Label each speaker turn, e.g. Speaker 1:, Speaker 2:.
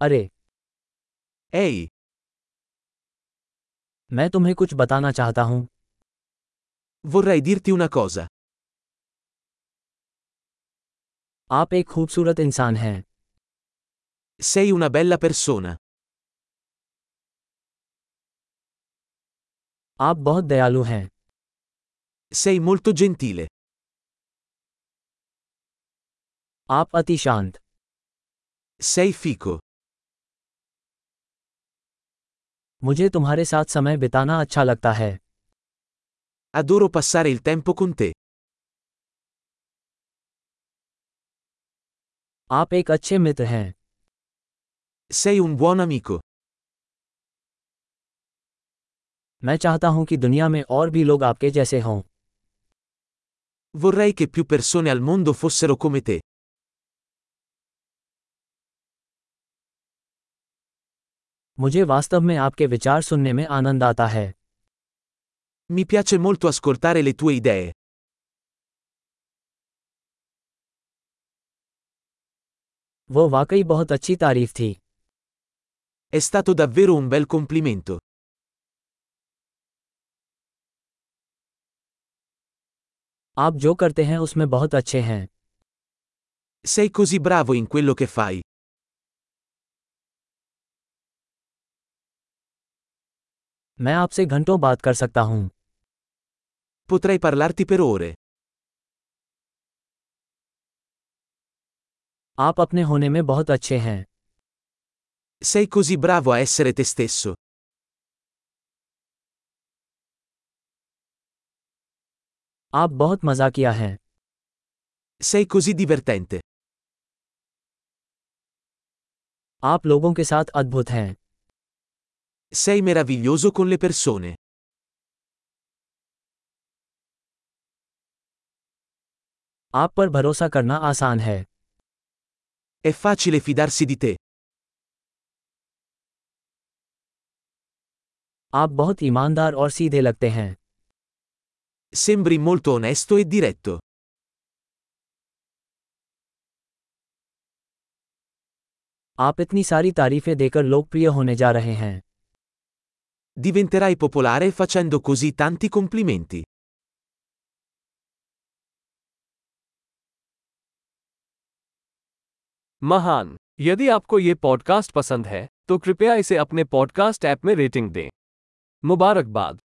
Speaker 1: अरे।
Speaker 2: ए
Speaker 1: मैं तुम्हें कुछ बताना चाहता हूँ।
Speaker 2: वो रही रईदीर त्यू कोज़ा।
Speaker 1: आप एक खूबसूरत इंसान हैं।
Speaker 2: सही उना बेल्ला पर सोना
Speaker 1: आप बहुत दयालु हैं।
Speaker 2: सही मूल तो जिंतीले
Speaker 1: आप अति शांत।
Speaker 2: सही फीको
Speaker 1: मुझे तुम्हारे साथ समय बिताना अच्छा लगता है
Speaker 2: Adoro passare il tempo con te.
Speaker 1: आप एक अच्छे मित्र हैं
Speaker 2: Sei un buon amico.
Speaker 1: मैं चाहता हूँ कि दुनिया में और भी लोग आपके जैसे हों
Speaker 2: Vorrei che più persone al mondo fossero come te.
Speaker 1: मुझे वास्तव में आपके विचार सुनने में आनंद आता है।
Speaker 2: मी प्याचे मोल्टो अस्कोर्टारे ले तुए इदेए
Speaker 1: वो वाकई बहुत अच्छी तारीफ़ थी।
Speaker 2: È stato davvero un bel complimento.
Speaker 1: आप जो करते हैं उसमें बहुत अच्छे हैं।
Speaker 2: सही खुशी ब्रावो इन क्विलो के फाई
Speaker 1: मैं आपसे घंटों बात कर सकता हूँ
Speaker 2: Potrei parlarti per ore.
Speaker 1: आप अपने होने में बहुत अच्छे हैं
Speaker 2: Sei così bravo a essere te stesso.
Speaker 1: आप बहुत मजाकिया हैं
Speaker 2: Sei così divertente.
Speaker 1: आप लोगों के साथ अद्भुत हैं
Speaker 2: Sei meraviglioso con le persone.
Speaker 1: आप पर भरोसा करना आसान है
Speaker 2: È facile fidarsi di te.
Speaker 1: आप बहुत ईमानदार और सीधे लगते हैं
Speaker 2: Sembri molto onesto e diretto.
Speaker 1: आप इतनी सारी तारीफें देकर लोकप्रिय होने जा रहे हैं
Speaker 2: Diventerai popolare facendo così tanti complimenti.
Speaker 3: महान, यदि आपको ये पॉडकास्ट पसंद है तो कृपया इसे अपने पॉडकास्ट ऐप में रेटिंग दें मुबारकबाद